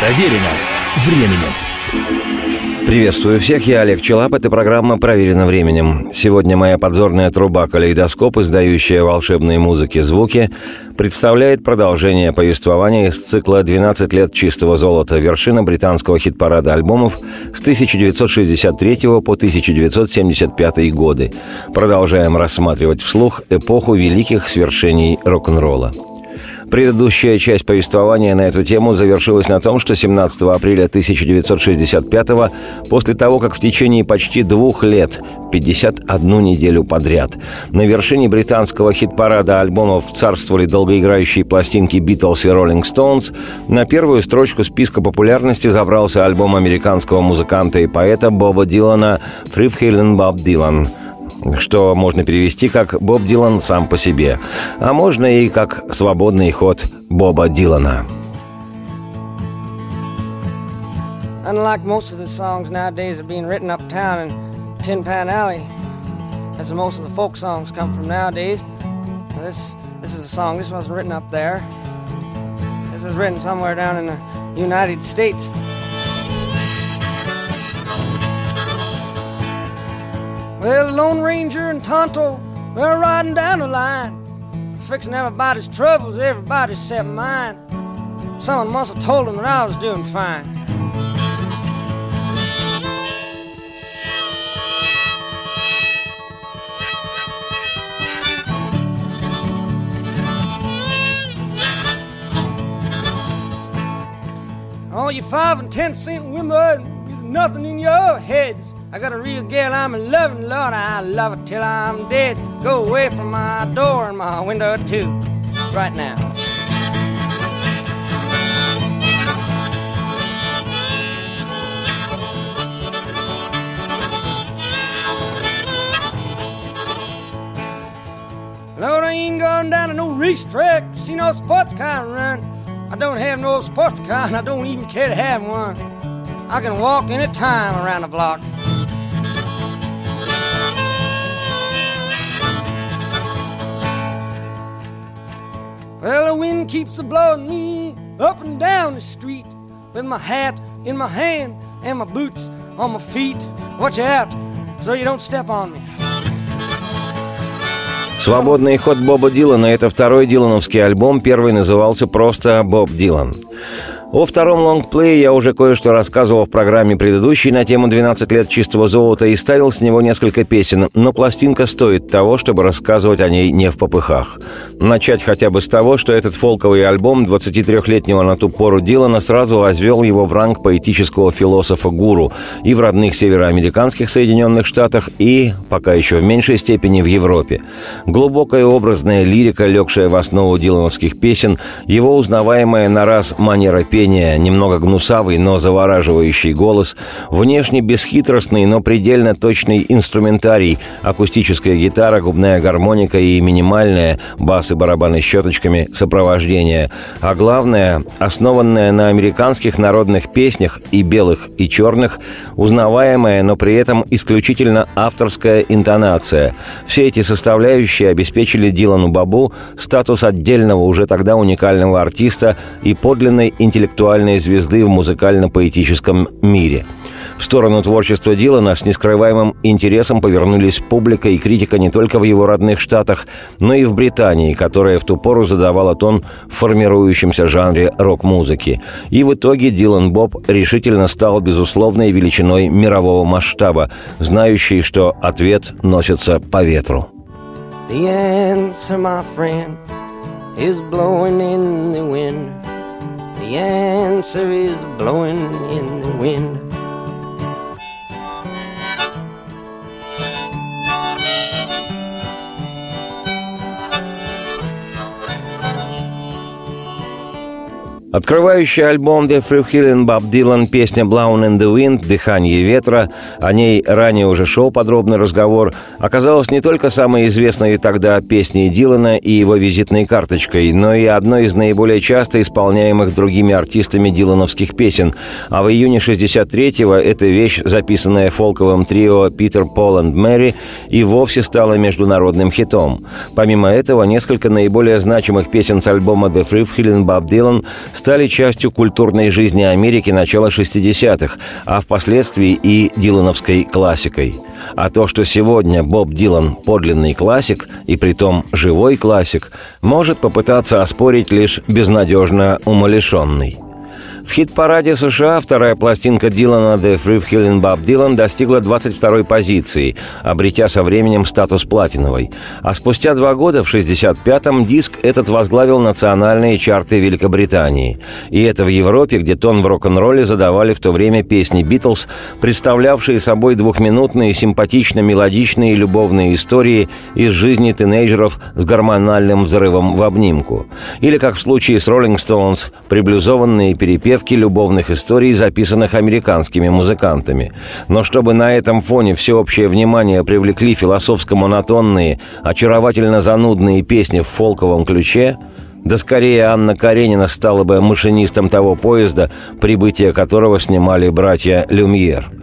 Проверено временем. Приветствую всех, я Олег Челап, это программа «Проверено временем». Сегодня моя подзорная труба «Калейдоскоп», издающая волшебные музыки звуки, представляет продолжение повествования из цикла «12 лет чистого золота. Вершина британского хит-парада альбомов с 1963 по 1975 годы». Продолжаем рассматривать вслух эпоху великих свершений рок-н-ролла. Предыдущая часть повествования на эту тему завершилась на том, что 17 апреля 1965 после того, как в течение почти двух лет, 51 неделю подряд, на вершине британского хит-парада альбомов царствовали долгоиграющие пластинки «Битлз» и «Роллинг Стоунс», на первую строчку списка популярности забрался альбом американского музыканта и поэта Боба Дилана «Фрифхейлен Боб Дилан», что можно перевести как «Боб Дилан сам по себе», а можно и как «Свободный ход Боба Дилана». Unlike most of the songs nowadays are being written uptown in Tin Pan Alley, as most of the folk songs come from nowadays. This this is a song. This wasn't written up there. This was written somewhere down in the United States. Well, the Lone Ranger and Tonto, they're riding down the line, fixing everybody's troubles, everybody except mine. Someone must have told them that I was doing fine. All you five and ten cent women with nothing in your heads. I got a real gal I'm in loving, Lord, I love her till I'm dead. Go away from my door and my window too, right now. Lord, I ain't going down to no racetrack, see no sports car run. I don't have no sports car, and I don't even care to have one. I can walk any time around the block. Well, the wind keeps a blowing me up and down the street with my hat in my hand and my boots on my feet. Watch out so you don't step on me. Свободный ход Боба Дилана – это второй дилановский альбом, первый назывался просто «Боб Дилан». О втором лонгплее я уже кое-что рассказывал в программе предыдущей на тему «12 лет чистого золота» и ставил с него несколько песен, но пластинка стоит того, чтобы рассказывать о ней не в попыхах. Начать хотя бы с того, что этот фолковый альбом 23-летнего на ту пору Дилана сразу возвел его в ранг поэтического философа-гуру и в родных североамериканских Соединенных Штатах, и, пока еще в меньшей степени, в Европе. Глубокая образная лирика, легшая в основу дилановских песен, его узнаваемая на раз манера песни, пения, немного гнусавый, но завораживающий голос, внешне бесхитростный, но предельно точный инструментарий, акустическая гитара, губная гармоника и минимальная бас и барабаны щеточками сопровождение, а главное, основанная на американских народных песнях и белых, и черных, узнаваемая, но при этом исключительно авторская интонация. Все эти составляющие обеспечили Дилану Бабу статус отдельного уже тогда уникального артиста и подлинной интеллектуальной интеллектуальной звезды в музыкально-поэтическом мире. В сторону творчества Дилана с нескрываемым интересом повернулись публика и критика не только в его родных штатах, но и в Британии, которая в ту пору задавала тон в формирующемся жанре рок-музыки. И в итоге Дилан Боб решительно стал безусловной величиной мирового масштаба, знающий, что ответ носится по ветру. The answer, my friend, is blowing in the wind. The answer is blowing in the wind. Открывающий альбом The Free Healing Bob Dylan песня «Blown in the Wind» «Дыхание ветра», о ней ранее уже шел подробный разговор, оказалась не только самой известной тогда песней Дилана и его визитной карточкой, но и одной из наиболее часто исполняемых другими артистами дилановских песен. А в июне 63-го эта вещь, записанная фолковым трио «Питер, Пол и Мэри», и вовсе стала международным хитом. Помимо этого, несколько наиболее значимых песен с альбома «The Free Healing Bob Dylan» стали частью культурной жизни Америки начала 60-х, а впоследствии и дилановской классикой. А то, что сегодня Боб Дилан – подлинный классик, и притом живой классик, может попытаться оспорить лишь безнадежно умалишенный – в хит-параде США вторая пластинка Дилана «The Free Killing Bob Dylan» достигла 22-й позиции, обретя со временем статус платиновой. А спустя два года, в 65-м, диск этот возглавил национальные чарты Великобритании. И это в Европе, где тон в рок-н-ролле задавали в то время песни «Битлз», представлявшие собой двухминутные, симпатично-мелодичные любовные истории из жизни тинейджеров с гормональным взрывом в обнимку. Или, как в случае с «Роллинг Стоунс», приблюзованные перепевки заметки любовных историй, записанных американскими музыкантами. Но чтобы на этом фоне всеобщее внимание привлекли философско-монотонные, очаровательно занудные песни в фолковом ключе, да скорее Анна Каренина стала бы машинистом того поезда, прибытие которого снимали братья Люмьер –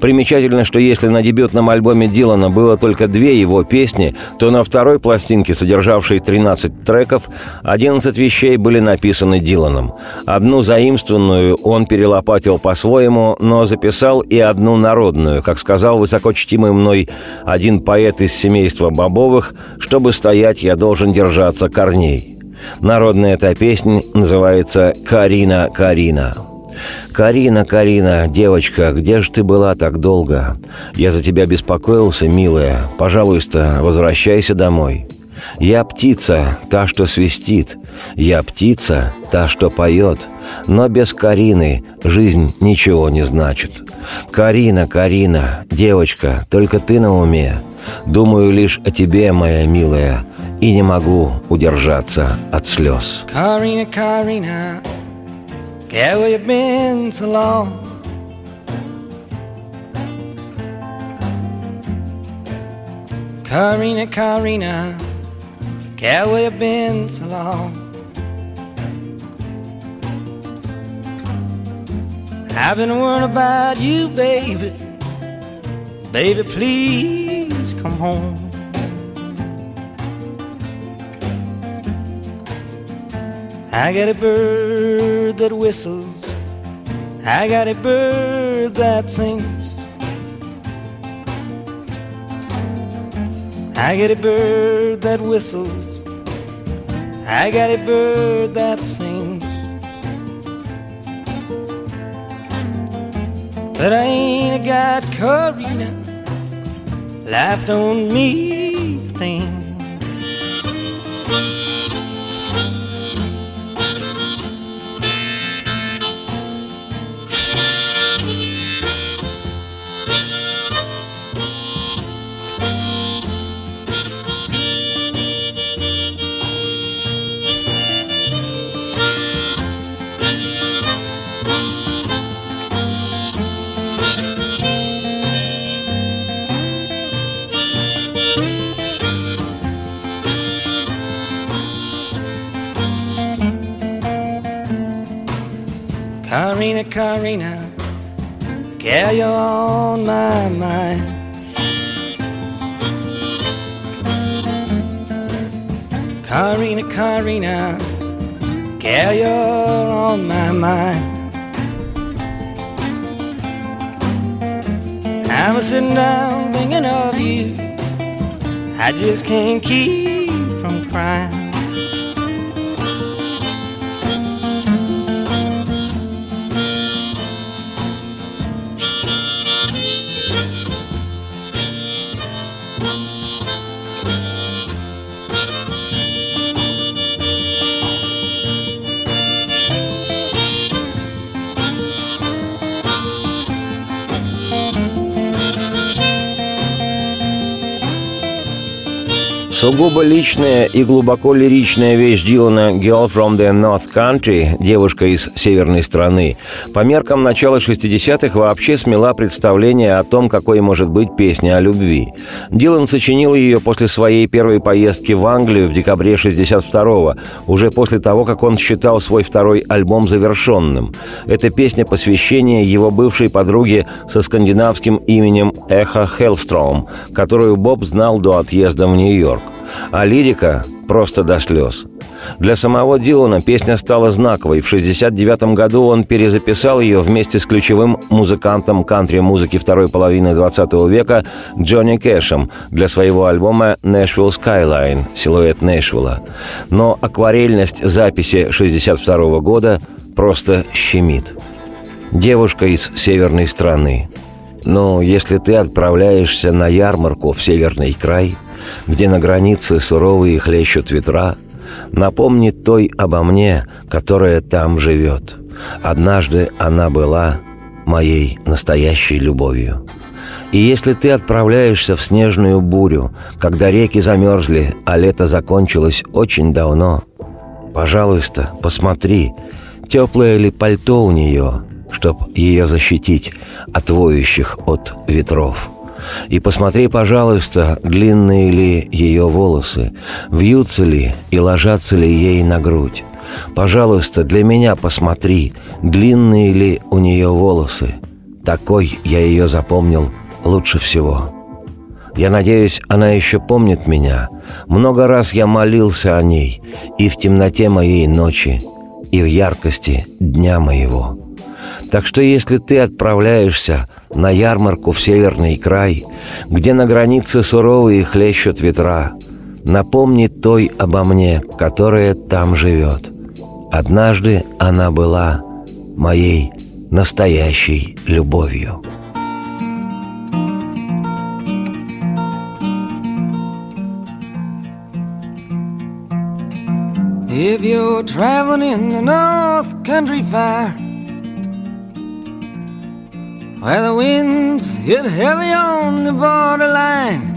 Примечательно, что если на дебютном альбоме Дилана было только две его песни, то на второй пластинке, содержавшей 13 треков, 11 вещей были написаны Диланом. Одну заимствованную он перелопатил по-своему, но записал и одну народную, как сказал высокочтимый мной один поэт из семейства Бобовых, «Чтобы стоять, я должен держаться корней». Народная эта песня называется «Карина, Карина». «Карина, Карина, девочка, где же ты была так долго? Я за тебя беспокоился, милая. Пожалуйста, возвращайся домой». Я птица, та, что свистит. Я птица, та, что поет. Но без Карины жизнь ничего не значит. Карина, Карина, девочка, только ты на уме. Думаю лишь о тебе, моя милая, и не могу удержаться от слез. Карина, Карина, Yeah, where you been so long? Karina, Karina, yeah, where you been so long? I've been worrying about you, baby. Baby, please come home. I got a bird that whistles. I got a bird that sings. I got a bird that whistles. I got a bird that sings. But I ain't got Karina laughed on me Karina, Karina, girl, you're on my mind. Karina, Karina, girl, you're on my mind. I was sitting down thinking of you. I just can't keep from crying. Сугубо личная и глубоко лиричная вещь Дилана «Girl from the North Country» «Девушка из северной страны» по меркам начала 60-х вообще смела представление о том, какой может быть песня о любви. Дилан сочинил ее после своей первой поездки в Англию в декабре 62-го, уже после того, как он считал свой второй альбом завершенным. Это песня посвящения его бывшей подруге со скандинавским именем Эхо Хеллстром, которую Боб знал до отъезда в Нью-Йорк. А лирика просто до слез. Для самого Дилана песня стала знаковой. В 1969 году он перезаписал ее вместе с ключевым музыкантом кантри-музыки второй половины 20 века Джонни Кэшем для своего альбома «Nashville Skyline» — «Силуэт Нэшвилла». Но акварельность записи 1962 года просто щемит. Девушка из северной страны. Ну, если ты отправляешься на ярмарку в северный край, где на границе суровые хлещут ветра — Напомни той обо мне, которая там живет. Однажды она была моей настоящей любовью. И если ты отправляешься в снежную бурю, когда реки замерзли, а лето закончилось очень давно, пожалуйста, посмотри, теплое ли пальто у нее, чтоб ее защитить от воющих от ветров». И посмотри, пожалуйста, длинные ли ее волосы, вьются ли и ложатся ли ей на грудь. Пожалуйста, для меня посмотри, длинные ли у нее волосы. Такой я ее запомнил лучше всего. Я надеюсь, она еще помнит меня. Много раз я молился о ней и в темноте моей ночи, и в яркости дня моего. Так что если ты отправляешься на ярмарку в северный край, где на границе суровые хлещут ветра, напомни той обо мне, которая там живет. Однажды она была моей настоящей любовью. If you're traveling in the North Country Fair where the winds hit heavy on the borderline.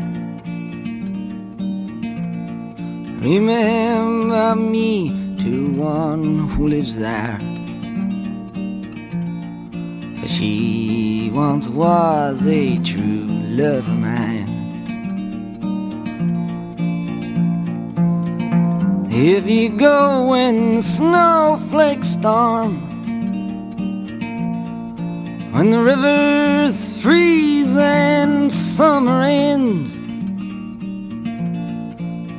Remember me to one who lives there. For she once was a true love of mine. If you go when the snowflakes storm when the rivers freeze and summer ends.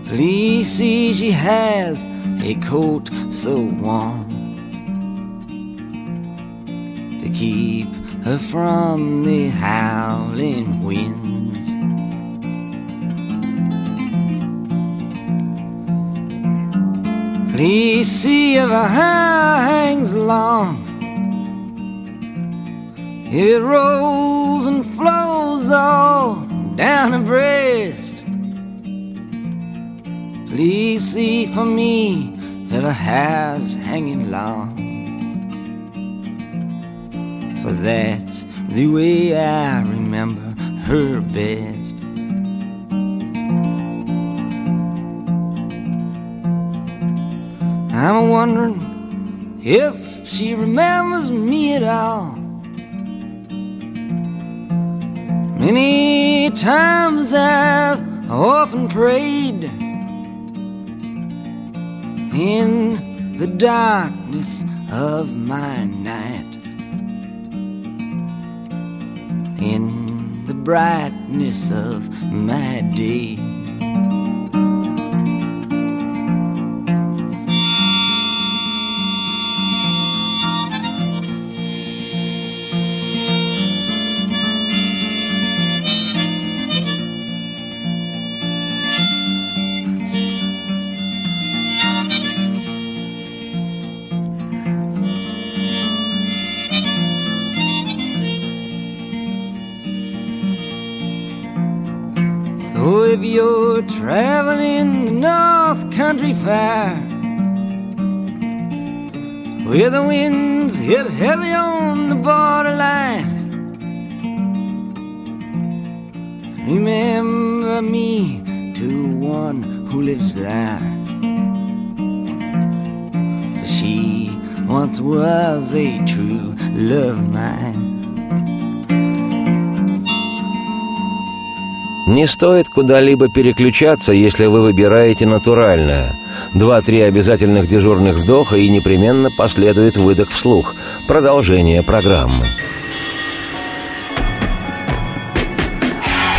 Please see she has a coat so warm to keep her from the howling winds. Please see if her hair hangs long it rolls and flows all down her breast. Please see for me if her hair's hanging long. For that's the way I remember her best. I'm wondering if she remembers me at all. Many times I've often prayed in the darkness of my night, in the brightness of my day. The winds hit heavy on the borderline. Remember me to one who lives there. She once was a true love mine. Не стоит куда-либо переключаться, если вы выбираете натуральное. Два-три обязательных дежурных вдоха и непременно последует выдох вслух. Продолжение программы.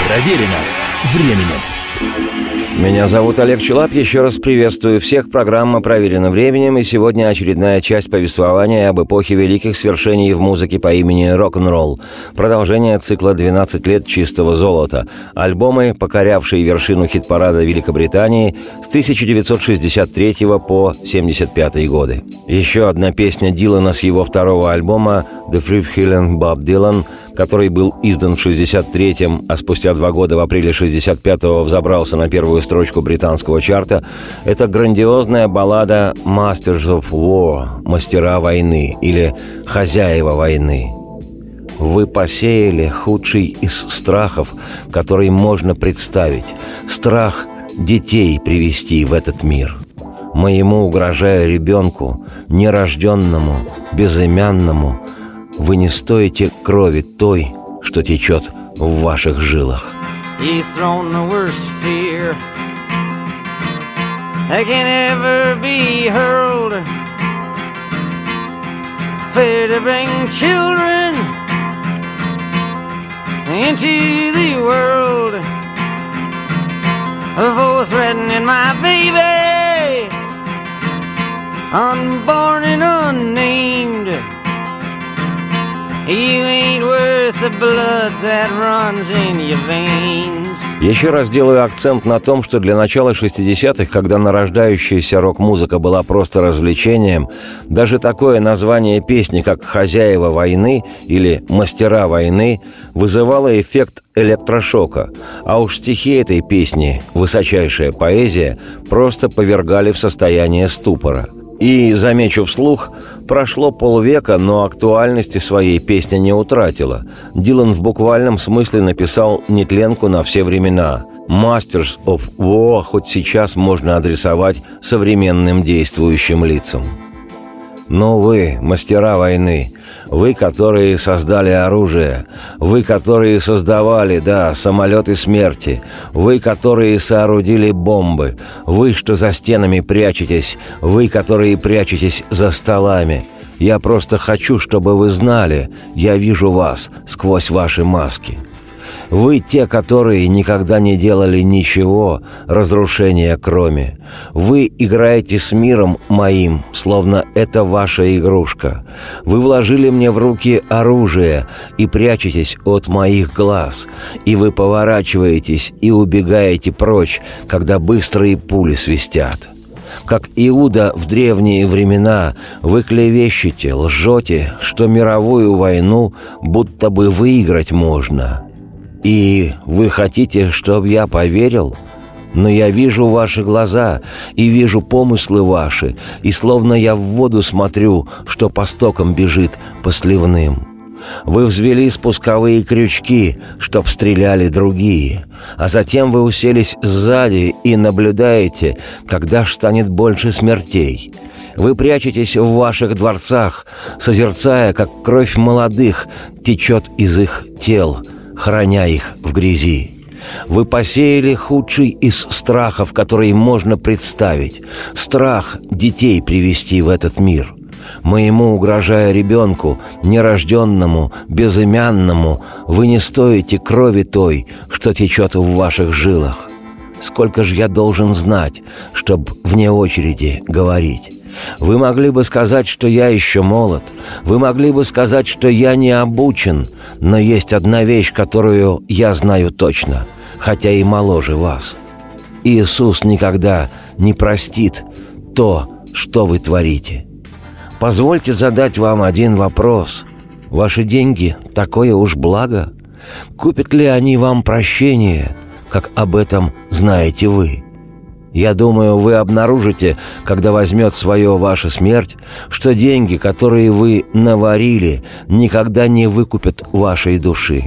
Проверено временем. Меня зовут Олег Челап. Еще раз приветствую всех. Программа «Проверена временем». И сегодня очередная часть повествования об эпохе великих свершений в музыке по имени рок-н-ролл. Продолжение цикла «12 лет чистого золота». Альбомы, покорявшие вершину хит-парада Великобритании с 1963 по 1975 годы. Еще одна песня Дилана с его второго альбома «The Free Hillen Bob Dylan», который был издан в 63-м, а спустя два года в апреле 65-го взобрался на первую строчку британского чарта, это грандиозная баллада «Masters of War» – «Мастера войны» или «Хозяева войны». Вы посеяли худший из страхов, который можно представить. Страх детей привести в этот мир. Моему угрожая ребенку, нерожденному, безымянному, вы не стоите крови той, что течет в ваших жилах. For threatening my baby, unborn and unnamed. Еще раз делаю акцент на том, что для начала 60-х, когда нарождающаяся рок-музыка была просто развлечением, даже такое название песни, как «Хозяева войны» или «Мастера войны» вызывало эффект электрошока, а уж стихи этой песни, высочайшая поэзия, просто повергали в состояние ступора – и, замечу вслух, прошло полвека, но актуальности своей песня не утратила. Дилан в буквальном смысле написал нетленку на все времена. «Masters of War» хоть сейчас можно адресовать современным действующим лицам. Но вы, мастера войны, вы, которые создали оружие, вы, которые создавали, да, самолеты смерти, вы, которые соорудили бомбы, вы, что за стенами прячетесь, вы, которые прячетесь за столами. Я просто хочу, чтобы вы знали, я вижу вас сквозь ваши маски». Вы те, которые никогда не делали ничего, разрушения кроме. Вы играете с миром моим, словно это ваша игрушка. Вы вложили мне в руки оружие и прячетесь от моих глаз. И вы поворачиваетесь и убегаете прочь, когда быстрые пули свистят. Как Иуда в древние времена, вы клевещете, лжете, что мировую войну будто бы выиграть можно. «И вы хотите, чтобы я поверил?» но я вижу ваши глаза и вижу помыслы ваши, и словно я в воду смотрю, что по стокам бежит по сливным. Вы взвели спусковые крючки, чтоб стреляли другие, а затем вы уселись сзади и наблюдаете, когда ж станет больше смертей. Вы прячетесь в ваших дворцах, созерцая, как кровь молодых течет из их тел — храня их в грязи. Вы посеяли худший из страхов, которые можно представить. Страх детей привести в этот мир. Моему, угрожая ребенку, нерожденному, безымянному, вы не стоите крови той, что течет в ваших жилах. Сколько же я должен знать, чтобы вне очереди говорить? Вы могли бы сказать, что я еще молод. Вы могли бы сказать, что я не обучен. Но есть одна вещь, которую я знаю точно, хотя и моложе вас. Иисус никогда не простит то, что вы творите. Позвольте задать вам один вопрос. Ваши деньги – такое уж благо? Купят ли они вам прощение, как об этом знаете вы?» Я думаю, вы обнаружите, когда возьмет свое ваша смерть, что деньги, которые вы наварили, никогда не выкупят вашей души.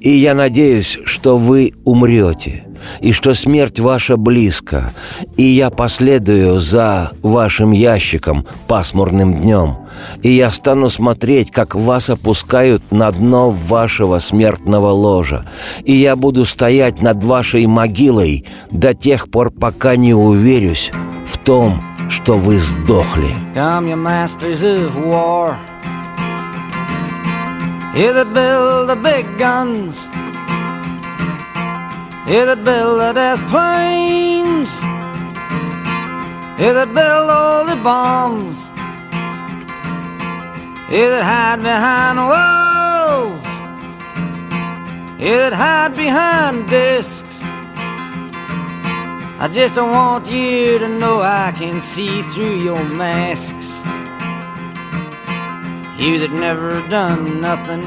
И я надеюсь, что вы умрете, и что смерть ваша близко, и я последую за вашим ящиком пасмурным днем, и я стану смотреть, как вас опускают на дно вашего смертного ложа, и я буду стоять над вашей могилой до тех пор, пока не уверюсь в том, что вы сдохли. Come, You that build the big guns, you that build the death planes. Yeah, that build all the bombs. Yeah, that hide behind walls. Yeah, that hide behind discs. I just don't want you to know I can see through your masks. You that never done nothing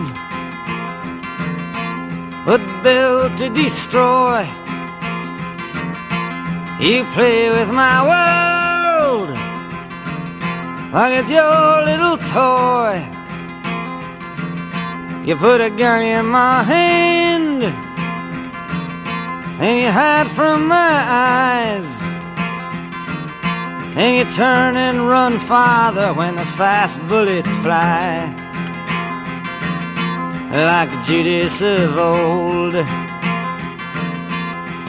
but build to destroy. You play with my world like it's your little toy. You put a gun in my hand and you hide from my eyes. And you turn and run farther when the fast bullets fly. Like Judas of old.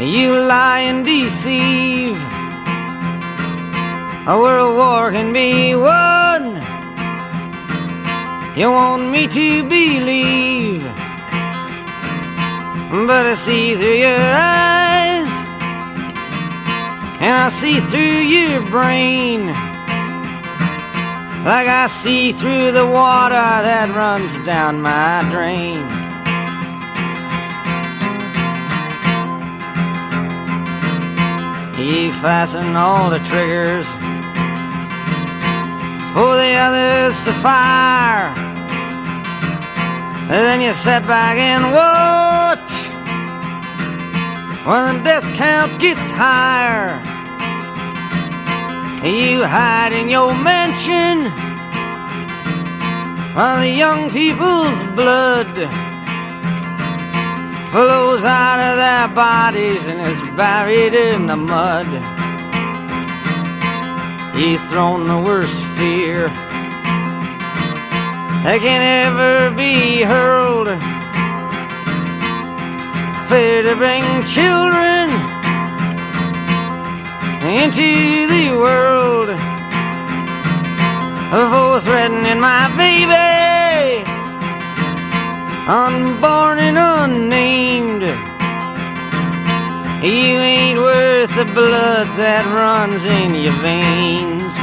You lie and deceive. A world war can be won. You want me to believe, but I see through your eyes, and I see through your brain, like I see through the water that runs down my drain. He fastened all the triggers for the others to fire. And then you sit back and watch when the death count gets higher. You hide in your mansion while the young people's blood flows out of their bodies and is buried in the mud. He's thrown the worst fear that can ever be hurled. Fear to bring children into the world. For threatening my baby unborn and unnamed. You ain't worth the blood that runs in your veins.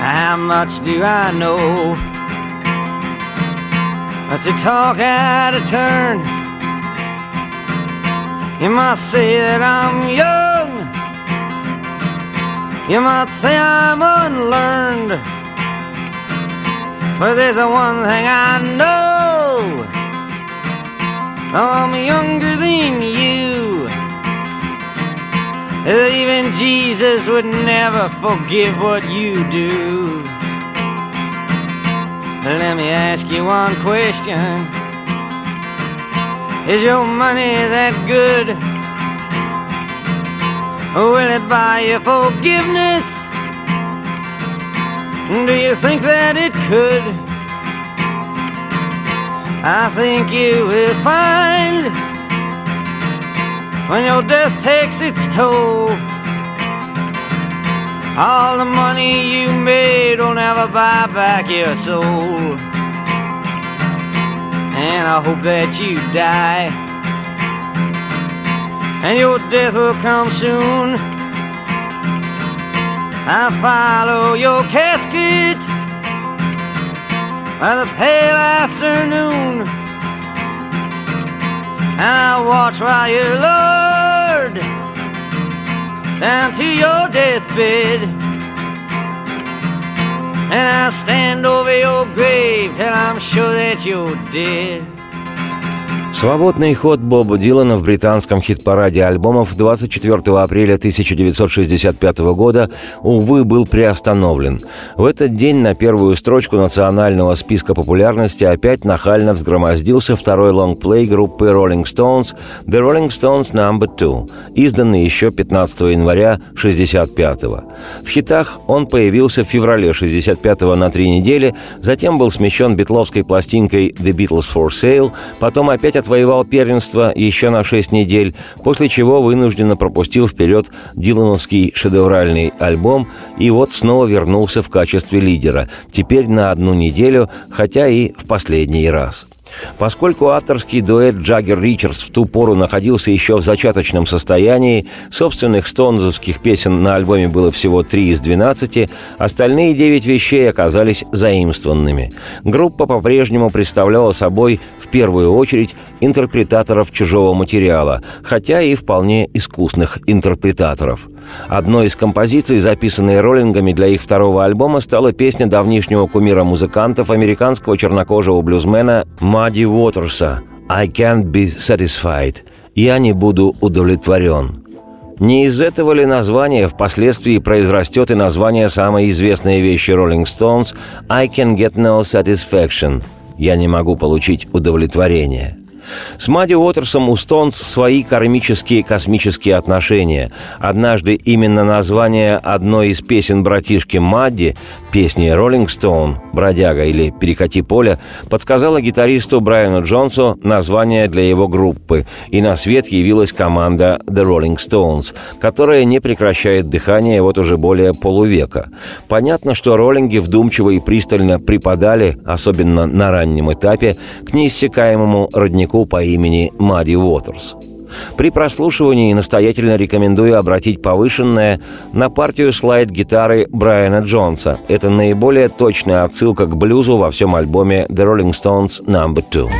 How much do I know? To talk out of turn. You might say that I'm young. You might say I'm unlearned. But there's a one thing I know I'm younger than you That even Jesus would never forgive what you do Let me ask you one question Is your money that good? Will it buy you forgiveness? Do you think that it could? I think you will find when your death takes its toll. All the money you made will never buy back your soul. And I hope that you die. And your death will come soon. I follow your casket by the pale afternoon. I watch while you're lowered down to your deathbed. And I stand over your grave till I'm sure that you're dead. Свободный ход Боба Дилана в британском хит-параде альбомов 24 апреля 1965 года, увы, был приостановлен. В этот день на первую строчку национального списка популярности опять нахально взгромоздился второй лонгплей группы Rolling Stones «The Rolling Stones No. 2», изданный еще 15 января 1965 -го. В хитах он появился в феврале 65 на три недели, затем был смещен битловской пластинкой «The Beatles for Sale», потом опять от отвоевал первенство еще на шесть недель, после чего вынужденно пропустил вперед Дилановский шедевральный альбом и вот снова вернулся в качестве лидера, теперь на одну неделю, хотя и в последний раз. Поскольку авторский дуэт Джаггер Ричардс в ту пору находился еще в зачаточном состоянии, собственных стонзовских песен на альбоме было всего три из двенадцати, остальные девять вещей оказались заимствованными. Группа по-прежнему представляла собой в первую очередь интерпретаторов чужого материала, хотя и вполне искусных интерпретаторов. Одной из композиций, записанной роллингами для их второго альбома, стала песня давнишнего кумира музыкантов, американского чернокожего блюзмена Мадди Уотерса «I can't be satisfied» «Я не буду удовлетворен». Не из этого ли названия впоследствии произрастет и название самой известной вещи Rolling Stones «I can get no satisfaction» «Я не могу получить удовлетворение». С Мадди Уотерсом у Стоунс свои кармические космические отношения. Однажды именно название одной из песен братишки Мадди, песни «Роллинг Стоун», «Бродяга» или «Перекати поле», подсказала гитаристу Брайану Джонсу название для его группы, и на свет явилась команда «The Rolling Stones», которая не прекращает дыхание вот уже более полувека. Понятно, что роллинги вдумчиво и пристально припадали, особенно на раннем этапе, к неиссякаемому роднику по имени Мари Уотерс. При прослушивании настоятельно рекомендую обратить повышенное на партию слайд-гитары Брайана Джонса. Это наиболее точная отсылка к блюзу во всем альбоме The Rolling Stones No. 2.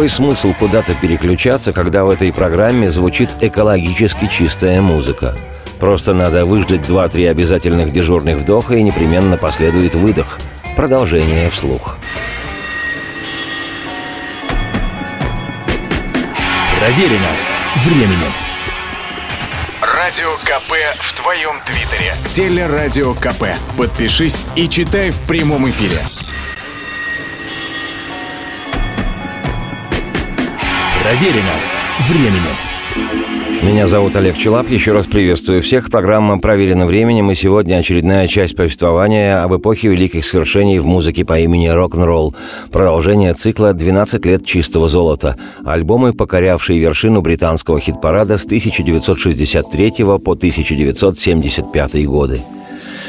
Какой смысл куда-то переключаться, когда в этой программе звучит экологически чистая музыка? Просто надо выждать 2-3 обязательных дежурных вдоха и непременно последует выдох. Продолжение вслух. Проверено временем. Радио КП в твоем твиттере. Телерадио КП. Подпишись и читай в прямом эфире. Проверено временем. Меня зовут Олег Челап. Еще раз приветствую всех. Программа «Проверено временем» и сегодня очередная часть повествования об эпохе великих свершений в музыке по имени рок-н-ролл. Продолжение цикла «12 лет чистого золота». Альбомы, покорявшие вершину британского хит-парада с 1963 по 1975 годы.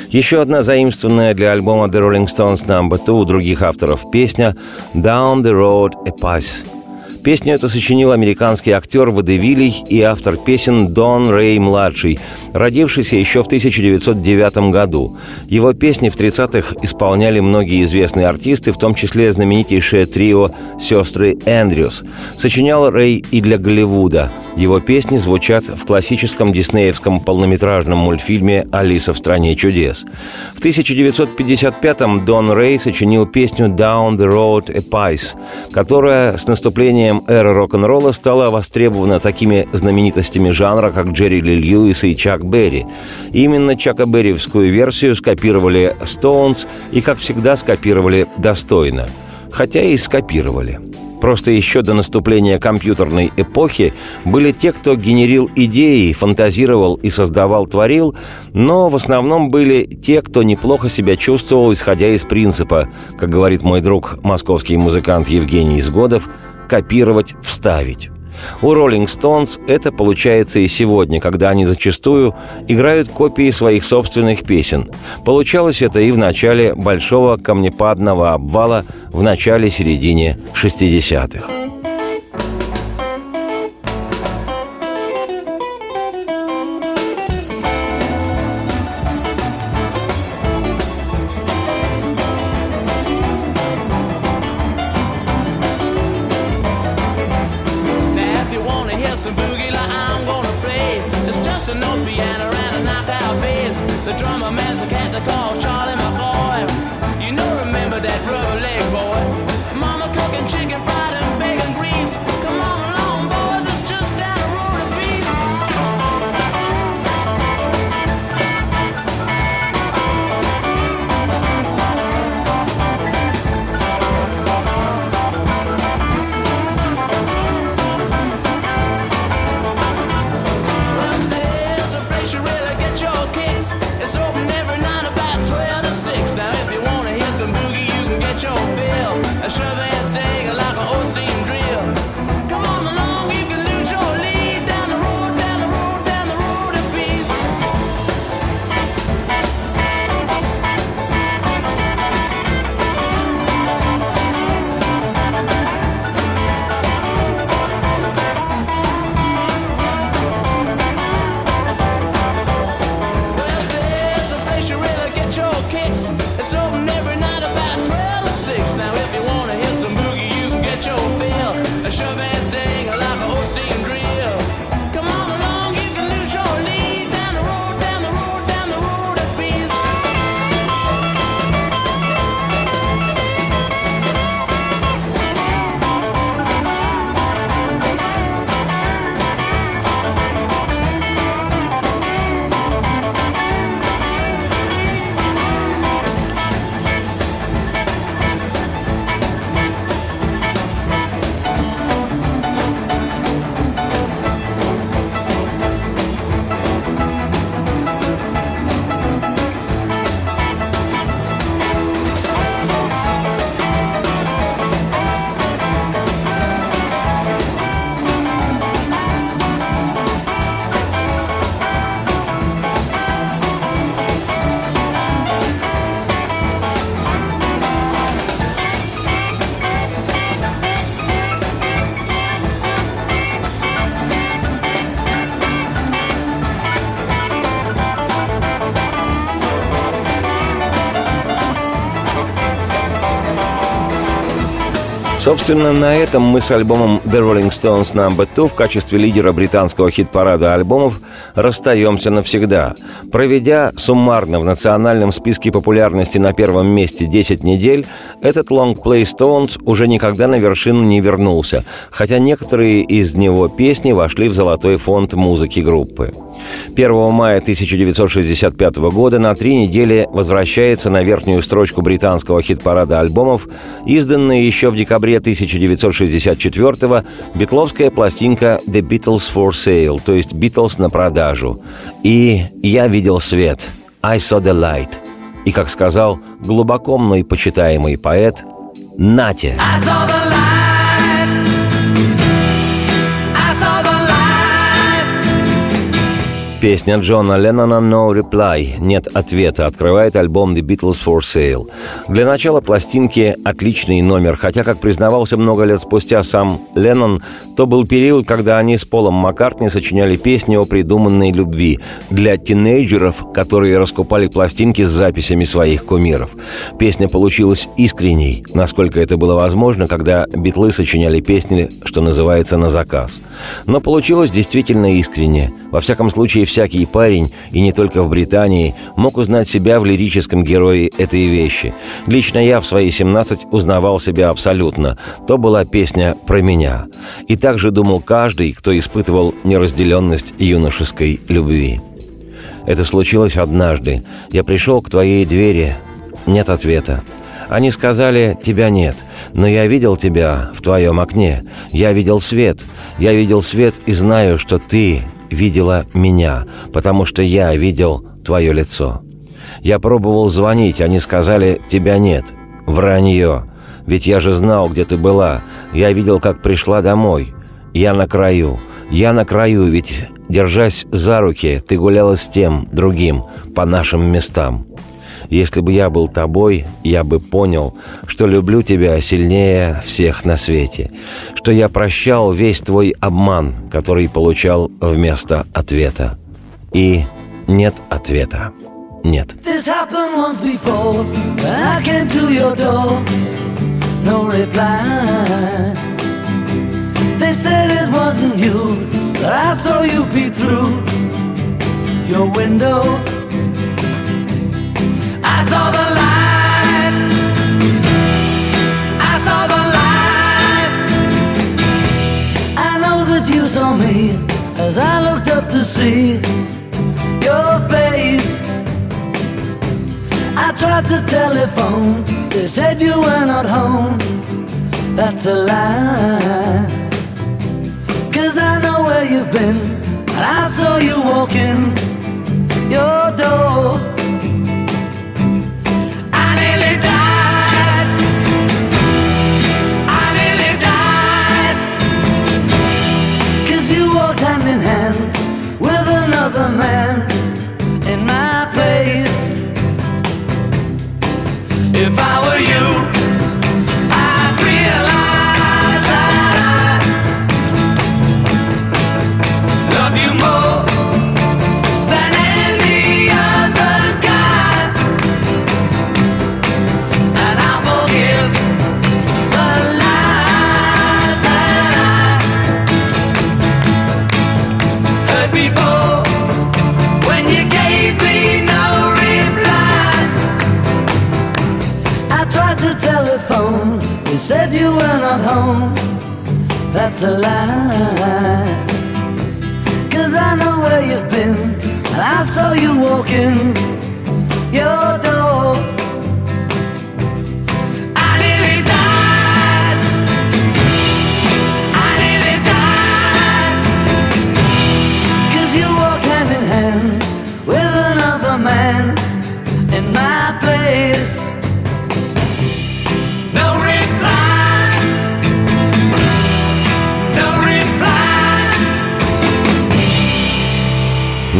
Еще одна заимствованная для альбома The Rolling Stones No. 2 у других авторов песня «Down the Road a Pass» Песню эту сочинил американский актер Водевилий и автор песен Дон Рэй-младший, родившийся еще в 1909 году. Его песни в 30-х исполняли многие известные артисты, в том числе знаменитейшее трио «Сестры Эндрюс». Сочинял Рэй и для Голливуда. Его песни звучат в классическом диснеевском полнометражном мультфильме «Алиса в стране чудес». В 1955-м Дон Рэй сочинил песню «Down the Road a Pice», которая с наступлением наступлением эры рок-н-ролла стала востребована такими знаменитостями жанра, как Джерри Ли Льюис и Чак Берри. Именно Чака Берриевскую версию скопировали Стоунс и, как всегда, скопировали достойно. Хотя и скопировали. Просто еще до наступления компьютерной эпохи были те, кто генерил идеи, фантазировал и создавал, творил, но в основном были те, кто неплохо себя чувствовал, исходя из принципа, как говорит мой друг, московский музыкант Евгений Изгодов, копировать, вставить. У Rolling Stones это получается и сегодня, когда они зачастую играют копии своих собственных песен. Получалось это и в начале большого камнепадного обвала в начале-середине 60-х. That's a note piano and a knockout bass. The drummer man's a cat they call Charlie McCoy. You know, remember that rubber leg boy. Mama cooking chicken fried. Joe. Собственно, на этом мы с альбомом The Rolling Stones No. 2 в качестве лидера британского хит-парада альбомов расстаемся навсегда. Проведя суммарно в национальном списке популярности на первом месте 10 недель, этот лонгплей Stones уже никогда на вершину не вернулся, хотя некоторые из него песни вошли в золотой фонд музыки группы. 1 мая 1965 года на три недели возвращается на верхнюю строчку британского хит-парада альбомов, изданная еще в декабре 1964 битловская пластинка «The Beatles for Sale», то есть «Beatles на продажу». И «Я видел свет», «I saw the light». И, как сказал глубоко мной почитаемый поэт, «Нате». I saw the light. Песня Джона Леннона «No Reply» «Нет ответа» открывает альбом «The Beatles for Sale». Для начала пластинки отличный номер, хотя, как признавался много лет спустя сам Леннон, то был период, когда они с Полом Маккартни сочиняли песни о придуманной любви для тинейджеров, которые раскупали пластинки с записями своих кумиров. Песня получилась искренней, насколько это было возможно, когда битлы сочиняли песни, что называется, на заказ. Но получилось действительно искренне. Во всяком случае, всякий парень, и не только в Британии, мог узнать себя в лирическом герое этой вещи. Лично я в свои 17 узнавал себя абсолютно. То была песня про меня. И также думал каждый, кто испытывал неразделенность юношеской любви. Это случилось однажды. Я пришел к твоей двери. Нет ответа. Они сказали, тебя нет, но я видел тебя в твоем окне. Я видел свет. Я видел свет и знаю, что ты видела меня, потому что я видел твое лицо. Я пробовал звонить, они сказали, тебя нет. Вранье. Ведь я же знал, где ты была. Я видел, как пришла домой. Я на краю. Я на краю, ведь, держась за руки, ты гуляла с тем, другим, по нашим местам. Если бы я был тобой, я бы понял, что люблю тебя сильнее всех на свете, что я прощал весь твой обман, который получал вместо ответа. И нет ответа. Нет. This happened once before. I came to your door. No reply. They said it wasn't you, but I saw you peep through your window. Saw the light. I saw the light. I know that you saw me as I looked up to see your face. I tried to telephone, they said you were not home. That's a lie. Cause I know where you've been, and I saw you walking your door. Home. That's a lie. Cause I know where you've been, and I saw you walking your door.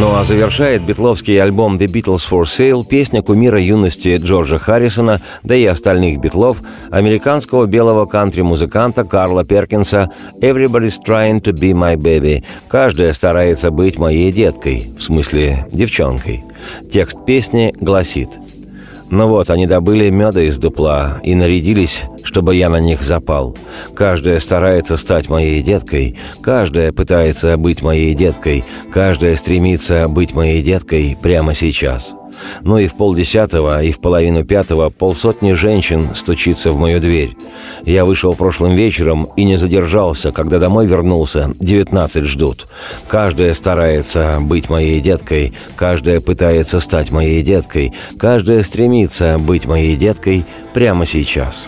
Ну а завершает битловский альбом «The Beatles for Sale» песня кумира юности Джорджа Харрисона, да и остальных битлов, американского белого кантри-музыканта Карла Перкинса «Everybody's trying to be my baby» «Каждая старается быть моей деткой», в смысле девчонкой. Текст песни гласит – ну вот, они добыли меда из дупла и нарядились, чтобы я на них запал. Каждая старается стать моей деткой, каждая пытается быть моей деткой, каждая стремится быть моей деткой прямо сейчас. Ну и в полдесятого, и в половину пятого полсотни женщин стучится в мою дверь. Я вышел прошлым вечером и не задержался. Когда домой вернулся, девятнадцать ждут. Каждая старается быть моей деткой, каждая пытается стать моей деткой, каждая стремится быть моей деткой прямо сейчас.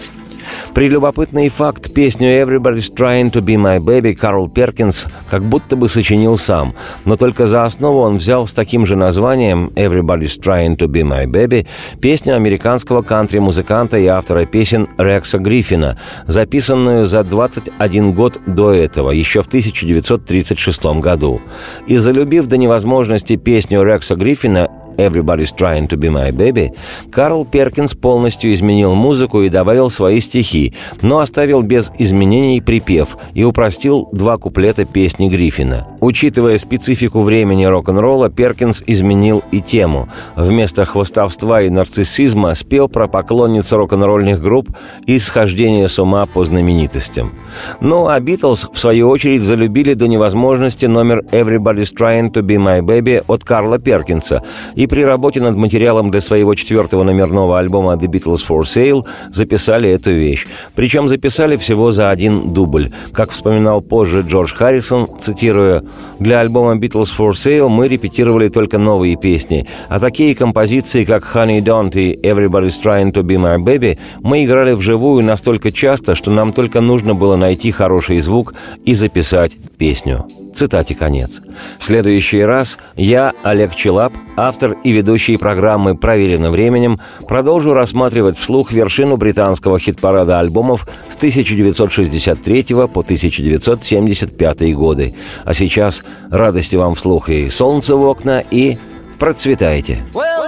Прелюбопытный факт песню «Everybody's Trying to Be My Baby» Карл Перкинс как будто бы сочинил сам, но только за основу он взял с таким же названием «Everybody's Trying to Be My Baby» песню американского кантри-музыканта и автора песен Рекса Гриффина, записанную за 21 год до этого, еще в 1936 году. И залюбив до невозможности песню Рекса Гриффина, «Everybody's Trying to Be My Baby», Карл Перкинс полностью изменил музыку и добавил свои стихи, но оставил без изменений припев и упростил два куплета песни Гриффина. Учитывая специфику времени рок-н-ролла, Перкинс изменил и тему. Вместо хвостовства и нарциссизма спел про поклонниц рок-н-ролльных групп и схождение с ума по знаменитостям. Ну а Битлз, в свою очередь, залюбили до невозможности номер «Everybody's Trying to Be My Baby» от Карла Перкинса и при работе над материалом для своего четвертого номерного альбома «The Beatles for Sale» записали эту вещь. Причем записали всего за один дубль. Как вспоминал позже Джордж Харрисон, цитируя, «Для альбома «Beatles for Sale» мы репетировали только новые песни, а такие композиции, как «Honey Don't» и «Everybody's Trying to Be My Baby» мы играли вживую настолько часто, что нам только нужно было найти хороший звук и записать песню. Цитате конец. В следующий раз я, Олег Челап, автор и ведущий программы «Проверено временем», продолжу рассматривать вслух вершину британского хит-парада альбомов с 1963 по 1975 годы. А сейчас радости вам вслух и солнце в окна, и процветайте! Well,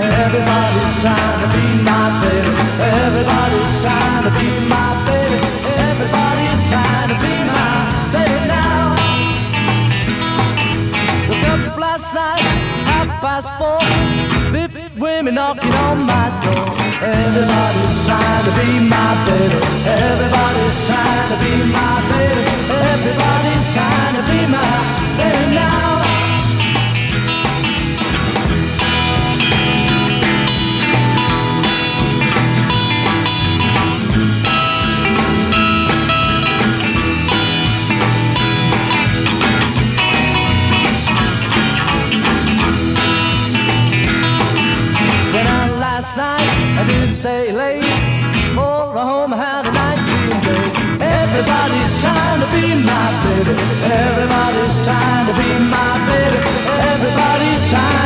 Everybody's trying to be my baby. Everybody's trying to be my baby. Everybody's trying to be my baby now. Woke up last night, half past four. Fifty women knocking on my door. Everybody's trying to be my baby. Everybody's trying to be my baby. Everybody's trying to be my baby now. Last night. I didn't say late. For a home had a 19 day. Everybody's trying to be my baby. Everybody's trying to be my baby. Everybody's trying